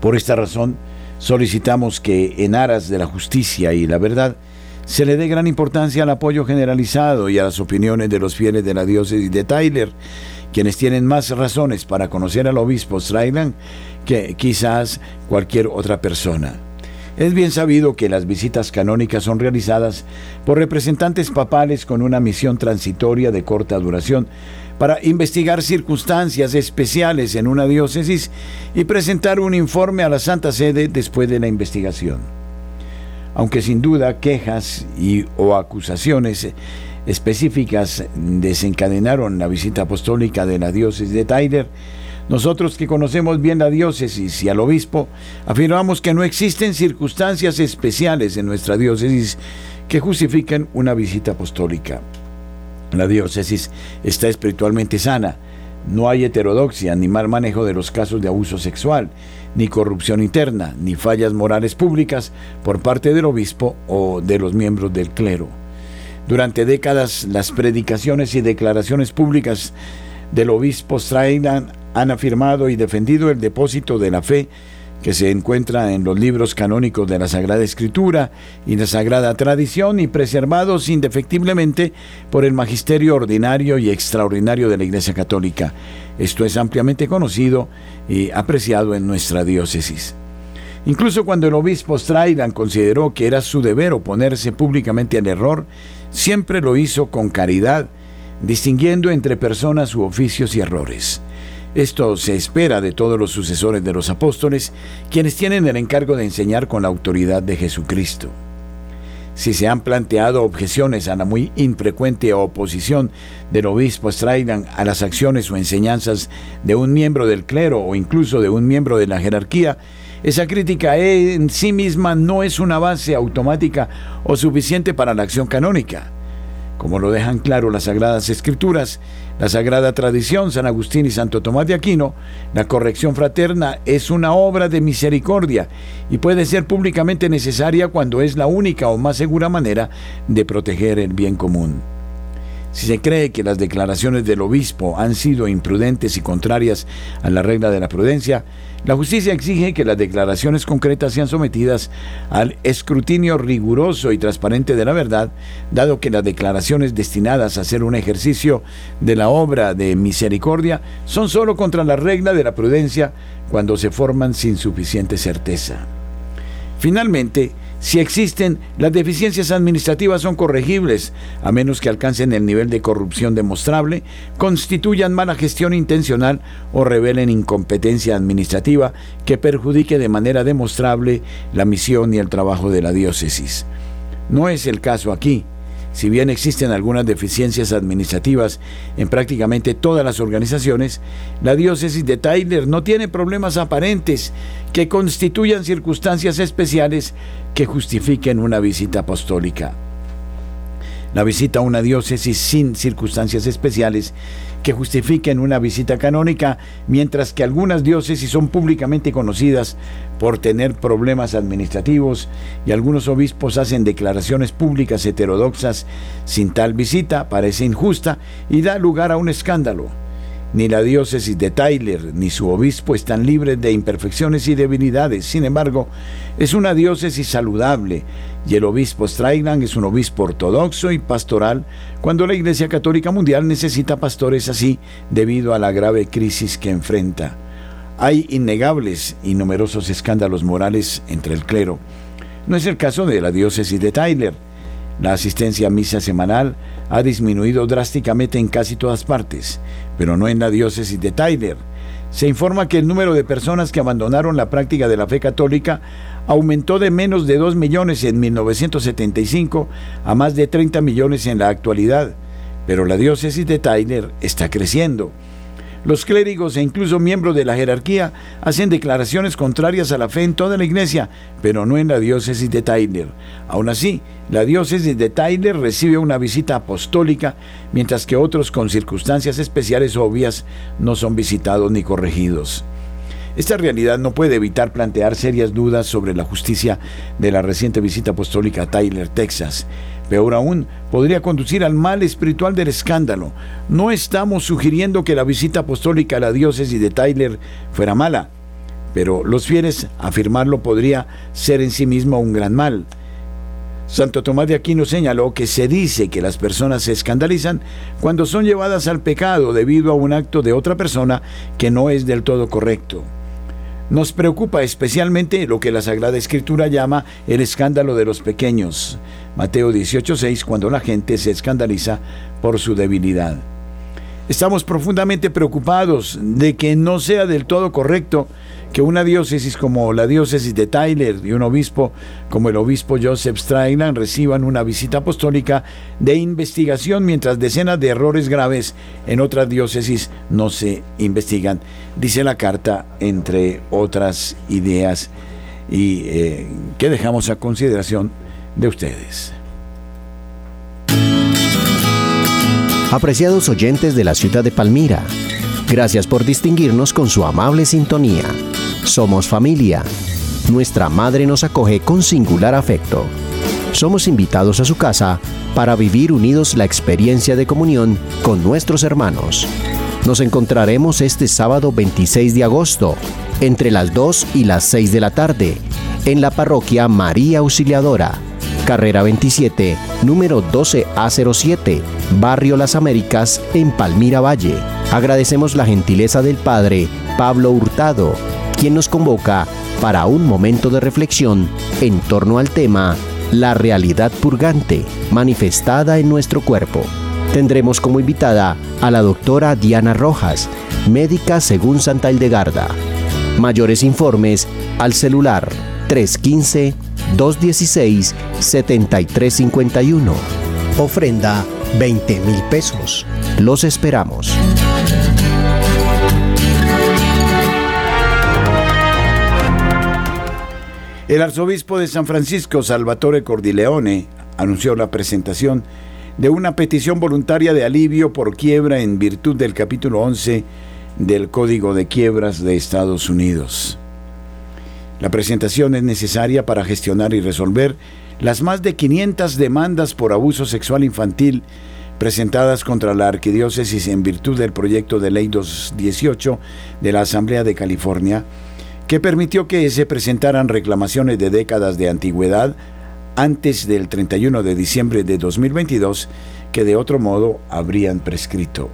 Por esta razón, solicitamos que en aras de la justicia y la verdad se le dé gran importancia al apoyo generalizado y a las opiniones de los fieles de la diócesis de Tyler, quienes tienen más razones para conocer al obispo Strayland que quizás cualquier otra persona. Es bien sabido que las visitas canónicas son realizadas por representantes papales con una misión transitoria de corta duración para investigar circunstancias especiales en una diócesis y presentar un informe a la Santa Sede después de la investigación. Aunque sin duda quejas y o acusaciones específicas desencadenaron la visita apostólica de la diócesis de Tyler, nosotros que conocemos bien la diócesis y al obispo, afirmamos que no existen circunstancias especiales en nuestra diócesis que justifiquen una visita apostólica. La diócesis está espiritualmente sana. No hay heterodoxia, ni mal manejo de los casos de abuso sexual, ni corrupción interna, ni fallas morales públicas por parte del obispo o de los miembros del clero. Durante décadas, las predicaciones y declaraciones públicas del obispo Straidan han afirmado y defendido el depósito de la fe que se encuentra en los libros canónicos de la Sagrada Escritura y la Sagrada Tradición y preservados indefectiblemente por el magisterio ordinario y extraordinario de la Iglesia Católica. Esto es ampliamente conocido y apreciado en nuestra diócesis. Incluso cuando el obispo Straidan consideró que era su deber oponerse públicamente al error, siempre lo hizo con caridad, distinguiendo entre personas u oficios y errores. Esto se espera de todos los sucesores de los apóstoles, quienes tienen el encargo de enseñar con la autoridad de Jesucristo. si se han planteado objeciones a la muy infrecuente oposición del obispo Straidan a las acciones o enseñanzas de un miembro del clero o incluso de un miembro de la jerarquía, esa crítica en sí misma no es una base automática o suficiente para la acción canónica. Como lo dejan claro las Sagradas Escrituras, la Sagrada Tradición, San Agustín y Santo Tomás de Aquino, la corrección fraterna es una obra de misericordia y puede ser públicamente necesaria cuando es la única o más segura manera de proteger el bien común. Si se cree que las declaraciones del obispo han sido imprudentes y contrarias a la regla de la prudencia, la justicia exige que las declaraciones concretas sean sometidas al escrutinio riguroso y transparente de la verdad, dado que las declaraciones destinadas a ser un ejercicio de la obra de misericordia son sólo contra la regla de la prudencia cuando se forman sin suficiente certeza. Finalmente, si existen, las deficiencias administrativas son corregibles, a menos que alcancen el nivel de corrupción demostrable, constituyan mala gestión intencional o revelen incompetencia administrativa que perjudique de manera demostrable la misión y el trabajo de la diócesis. No es el caso aquí. Si bien existen algunas deficiencias administrativas en prácticamente todas las organizaciones, la diócesis de Tyler no tiene problemas aparentes que constituyan circunstancias especiales que justifiquen una visita apostólica. La visita a una diócesis sin circunstancias especiales que justifiquen una visita canónica, mientras que algunas diócesis son públicamente conocidas por tener problemas administrativos y algunos obispos hacen declaraciones públicas heterodoxas sin tal visita, parece injusta y da lugar a un escándalo. Ni la diócesis de Tyler ni su obispo están libres de imperfecciones y debilidades. Sin embargo, es una diócesis saludable y el obispo Strailand es un obispo ortodoxo y pastoral cuando la Iglesia Católica Mundial necesita pastores así debido a la grave crisis que enfrenta. Hay innegables y numerosos escándalos morales entre el clero. No es el caso de la diócesis de Tyler. La asistencia a misa semanal ha disminuido drásticamente en casi todas partes, pero no en la diócesis de Tyler. Se informa que el número de personas que abandonaron la práctica de la fe católica aumentó de menos de 2 millones en 1975 a más de 30 millones en la actualidad, pero la diócesis de Tyler está creciendo. Los clérigos e incluso miembros de la jerarquía hacen declaraciones contrarias a la fe en toda la iglesia, pero no en la diócesis de Tyler. Aún así, la diócesis de Tyler recibe una visita apostólica, mientras que otros con circunstancias especiales obvias no son visitados ni corregidos. Esta realidad no puede evitar plantear serias dudas sobre la justicia de la reciente visita apostólica a Tyler, Texas. Peor aún, podría conducir al mal espiritual del escándalo. No estamos sugiriendo que la visita apostólica a la diócesis de Tyler fuera mala, pero los fieles afirmarlo podría ser en sí mismo un gran mal. Santo Tomás de Aquino señaló que se dice que las personas se escandalizan cuando son llevadas al pecado debido a un acto de otra persona que no es del todo correcto. Nos preocupa especialmente lo que la Sagrada Escritura llama el escándalo de los pequeños. Mateo 18:6, cuando la gente se escandaliza por su debilidad. Estamos profundamente preocupados de que no sea del todo correcto que una diócesis como la diócesis de Tyler y un obispo como el obispo Joseph Strailand reciban una visita apostólica de investigación mientras decenas de errores graves en otras diócesis no se investigan, dice la carta, entre otras ideas y eh, que dejamos a consideración de ustedes. Apreciados oyentes de la ciudad de Palmira, gracias por distinguirnos con su amable sintonía. Somos familia. Nuestra madre nos acoge con singular afecto. Somos invitados a su casa para vivir unidos la experiencia de comunión con nuestros hermanos. Nos encontraremos este sábado 26 de agosto, entre las 2 y las 6 de la tarde, en la parroquia María Auxiliadora, carrera 27, número 12A07, Barrio Las Américas, en Palmira Valle. Agradecemos la gentileza del Padre Pablo Hurtado, quien nos convoca para un momento de reflexión en torno al tema La realidad purgante manifestada en nuestro cuerpo. Tendremos como invitada a la doctora Diana Rojas, médica según Santa Hildegarda. Mayores informes al celular 315 216-7351. Ofrenda 20 mil pesos. Los esperamos. El arzobispo de San Francisco, Salvatore Cordileone, anunció la presentación de una petición voluntaria de alivio por quiebra en virtud del capítulo 11 del Código de Quiebras de Estados Unidos. La presentación es necesaria para gestionar y resolver las más de 500 demandas por abuso sexual infantil presentadas contra la arquidiócesis en virtud del proyecto de ley 218 de la Asamblea de California, que permitió que se presentaran reclamaciones de décadas de antigüedad antes del 31 de diciembre de 2022 que de otro modo habrían prescrito.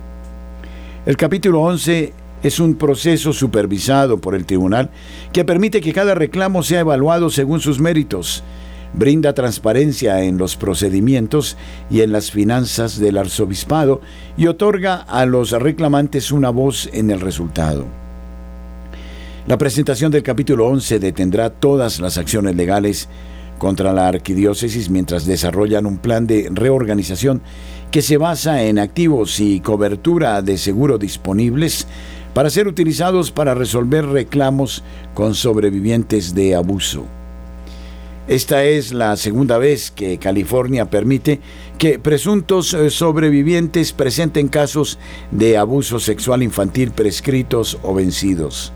El capítulo 11 es un proceso supervisado por el tribunal que permite que cada reclamo sea evaluado según sus méritos, brinda transparencia en los procedimientos y en las finanzas del arzobispado y otorga a los reclamantes una voz en el resultado. La presentación del capítulo 11 detendrá todas las acciones legales contra la arquidiócesis mientras desarrollan un plan de reorganización que se basa en activos y cobertura de seguro disponibles para ser utilizados para resolver reclamos con sobrevivientes de abuso. Esta es la segunda vez que California permite que presuntos sobrevivientes presenten casos de abuso sexual infantil prescritos o vencidos.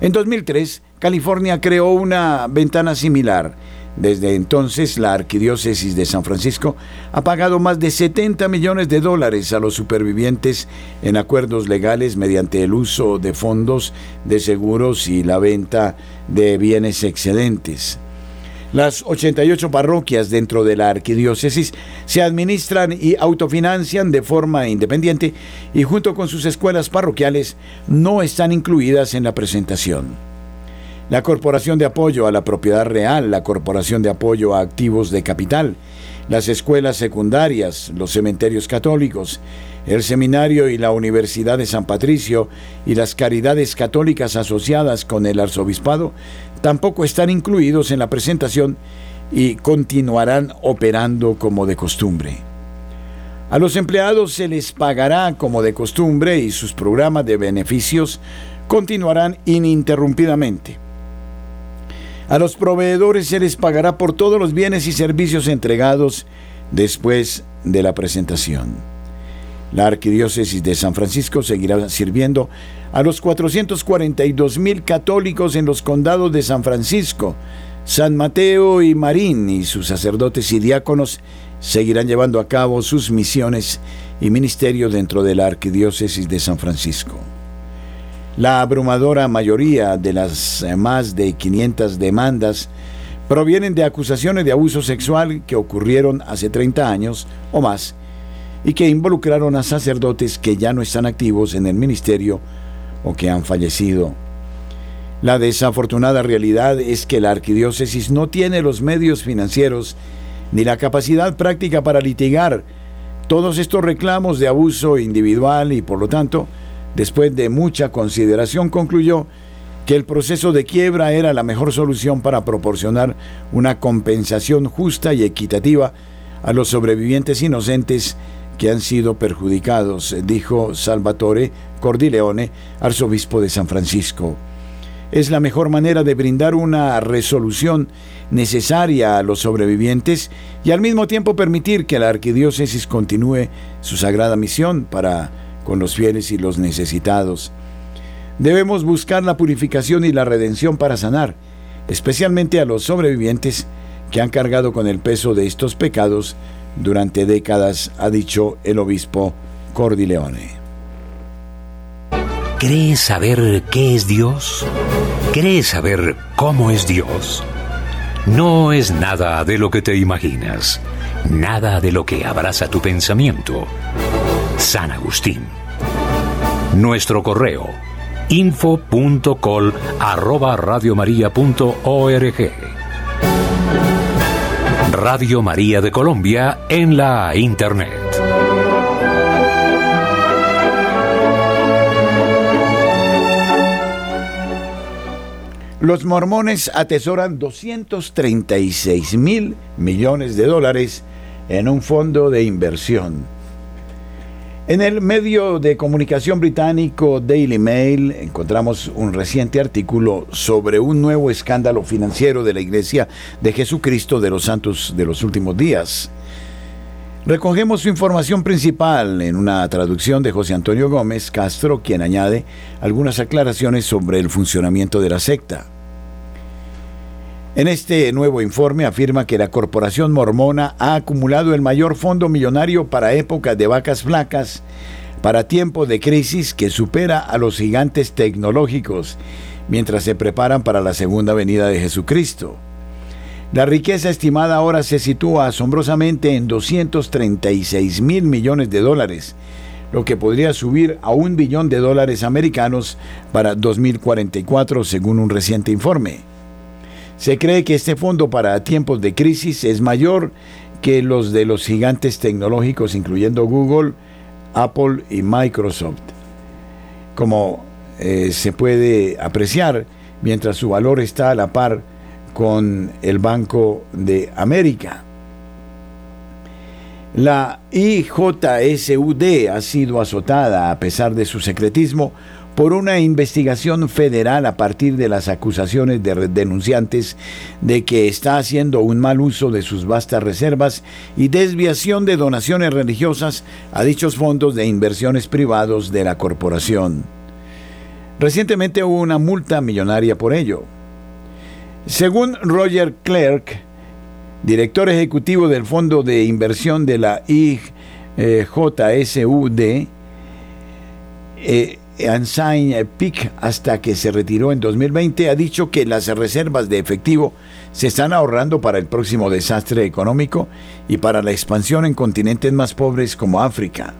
En 2003, California creó una ventana similar desde entonces, la Arquidiócesis de San Francisco ha pagado más de 70 millones de dólares a los supervivientes en acuerdos legales mediante el uso de fondos de seguros y la venta de bienes excedentes. Las 88 parroquias dentro de la arquidiócesis se administran y autofinancian de forma independiente y junto con sus escuelas parroquiales no están incluidas en la presentación. La Corporación de Apoyo a la Propiedad Real, la Corporación de Apoyo a Activos de Capital, las escuelas secundarias, los cementerios católicos, el seminario y la Universidad de San Patricio y las caridades católicas asociadas con el arzobispado tampoco están incluidos en la presentación y continuarán operando como de costumbre. A los empleados se les pagará como de costumbre y sus programas de beneficios continuarán ininterrumpidamente. A los proveedores se les pagará por todos los bienes y servicios entregados después de la presentación. La Arquidiócesis de San Francisco seguirá sirviendo a los 442 mil católicos en los condados de San Francisco, San Mateo y Marín, y sus sacerdotes y diáconos seguirán llevando a cabo sus misiones y ministerio dentro de la Arquidiócesis de San Francisco. La abrumadora mayoría de las eh, más de 500 demandas provienen de acusaciones de abuso sexual que ocurrieron hace 30 años o más y que involucraron a sacerdotes que ya no están activos en el ministerio o que han fallecido. La desafortunada realidad es que la arquidiócesis no tiene los medios financieros ni la capacidad práctica para litigar todos estos reclamos de abuso individual y por lo tanto después de mucha consideración, concluyó que el proceso de quiebra era la mejor solución para proporcionar una compensación justa y equitativa a los sobrevivientes inocentes que han sido perjudicados, dijo Salvatore Cordileone, arzobispo de San Francisco. Es la mejor manera de brindar una resolución necesaria a los sobrevivientes y al mismo tiempo permitir que la arquidiócesis continúe su sagrada misión para con los fieles y los necesitados. Debemos buscar la purificación y la redención para sanar, especialmente a los sobrevivientes que han cargado con el peso de estos pecados durante décadas, ha dicho el obispo Cordileone. ¿Crees saber qué es Dios? ¿Crees saber cómo es Dios? No es nada de lo que te imaginas, nada de lo que abraza tu pensamiento San Agustín. Nuestro correo info.col arroba Radio María de Colombia en la Internet. Los mormones atesoran 236 mil millones de dólares en un fondo de inversión. En el medio de comunicación británico Daily Mail encontramos un reciente artículo sobre un nuevo escándalo financiero de la Iglesia de Jesucristo de los Santos de los Últimos Días. Recogemos su información principal en una traducción de José Antonio Gómez Castro, quien añade algunas aclaraciones sobre el funcionamiento de la secta. En este nuevo informe afirma que la corporación mormona ha acumulado el mayor fondo millonario para épocas de vacas flacas, para tiempos de crisis que supera a los gigantes tecnológicos, mientras se preparan para la segunda venida de Jesucristo. La riqueza estimada ahora se sitúa asombrosamente en 236 mil millones de dólares, lo que podría subir a un billón de dólares americanos para 2044 según un reciente informe. Se cree que este fondo para tiempos de crisis es mayor que los de los gigantes tecnológicos incluyendo Google, Apple y Microsoft. Como eh, se puede apreciar, mientras su valor está a la par con el Banco de América. La IJSUD ha sido azotada, a pesar de su secretismo, por una investigación federal a partir de las acusaciones de denunciantes de que está haciendo un mal uso de sus vastas reservas y desviación de donaciones religiosas a dichos fondos de inversiones privados de la corporación. Recientemente hubo una multa millonaria por ello. Según Roger Clark, director ejecutivo del Fondo de Inversión de la IJSUD, Ansain Peak, hasta que se retiró en 2020, ha dicho que las reservas de efectivo se están ahorrando para el próximo desastre económico y para la expansión en continentes más pobres como África.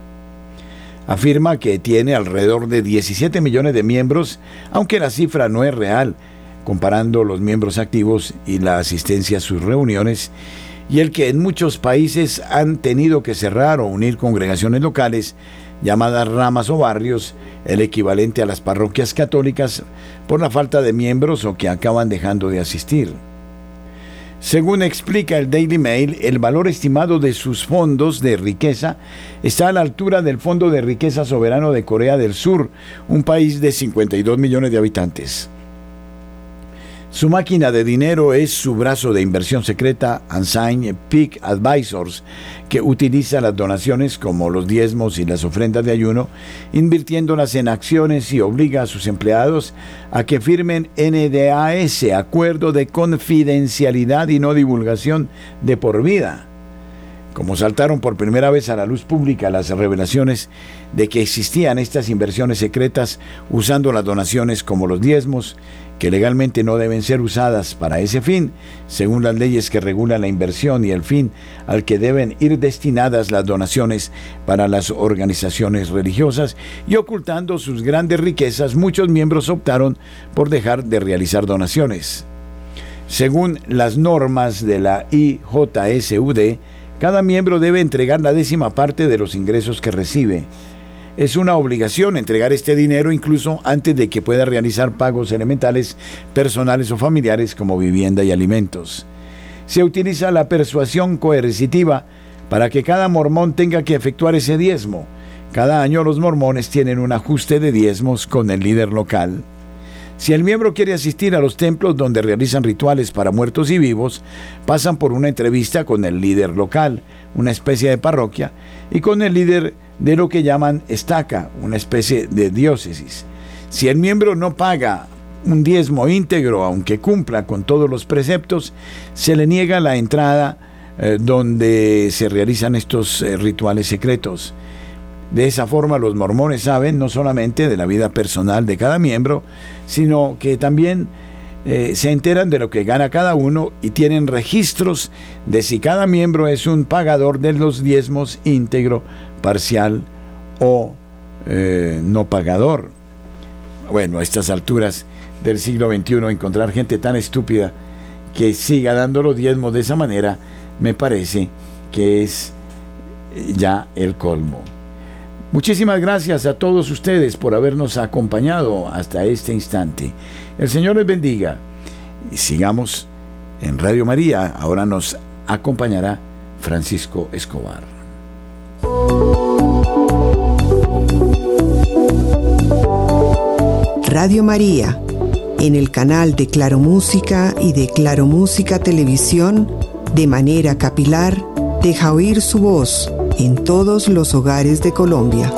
Afirma que tiene alrededor de 17 millones de miembros, aunque la cifra no es real, comparando los miembros activos y la asistencia a sus reuniones, y el que en muchos países han tenido que cerrar o unir congregaciones locales llamadas ramas o barrios, el equivalente a las parroquias católicas, por la falta de miembros o que acaban dejando de asistir. Según explica el Daily Mail, el valor estimado de sus fondos de riqueza está a la altura del Fondo de Riqueza Soberano de Corea del Sur, un país de 52 millones de habitantes. Su máquina de dinero es su brazo de inversión secreta, Unsigned Peak Advisors, que utiliza las donaciones como los diezmos y las ofrendas de ayuno, invirtiéndolas en acciones y obliga a sus empleados a que firmen NDAS, acuerdo de confidencialidad y no divulgación de por vida. Como saltaron por primera vez a la luz pública las revelaciones de que existían estas inversiones secretas usando las donaciones como los diezmos, que legalmente no deben ser usadas para ese fin, según las leyes que regulan la inversión y el fin al que deben ir destinadas las donaciones para las organizaciones religiosas, y ocultando sus grandes riquezas, muchos miembros optaron por dejar de realizar donaciones. Según las normas de la IJSUD, cada miembro debe entregar la décima parte de los ingresos que recibe es una obligación entregar este dinero incluso antes de que pueda realizar pagos elementales personales o familiares como vivienda y alimentos. Se utiliza la persuasión coercitiva para que cada mormón tenga que efectuar ese diezmo. Cada año los mormones tienen un ajuste de diezmos con el líder local. Si el miembro quiere asistir a los templos donde realizan rituales para muertos y vivos, pasan por una entrevista con el líder local, una especie de parroquia, y con el líder de lo que llaman estaca, una especie de diócesis. Si el miembro no paga un diezmo íntegro, aunque cumpla con todos los preceptos, se le niega la entrada eh, donde se realizan estos eh, rituales secretos. De esa forma los mormones saben no solamente de la vida personal de cada miembro, sino que también eh, se enteran de lo que gana cada uno y tienen registros de si cada miembro es un pagador de los diezmos íntegro parcial o eh, no pagador. Bueno, a estas alturas del siglo XXI encontrar gente tan estúpida que siga dando los diezmos de esa manera, me parece que es ya el colmo. Muchísimas gracias a todos ustedes por habernos acompañado hasta este instante. El Señor les bendiga y sigamos en Radio María. Ahora nos acompañará Francisco Escobar. Radio María, en el canal de Claro Música y de Claro Música Televisión, de manera capilar, deja oír su voz en todos los hogares de Colombia.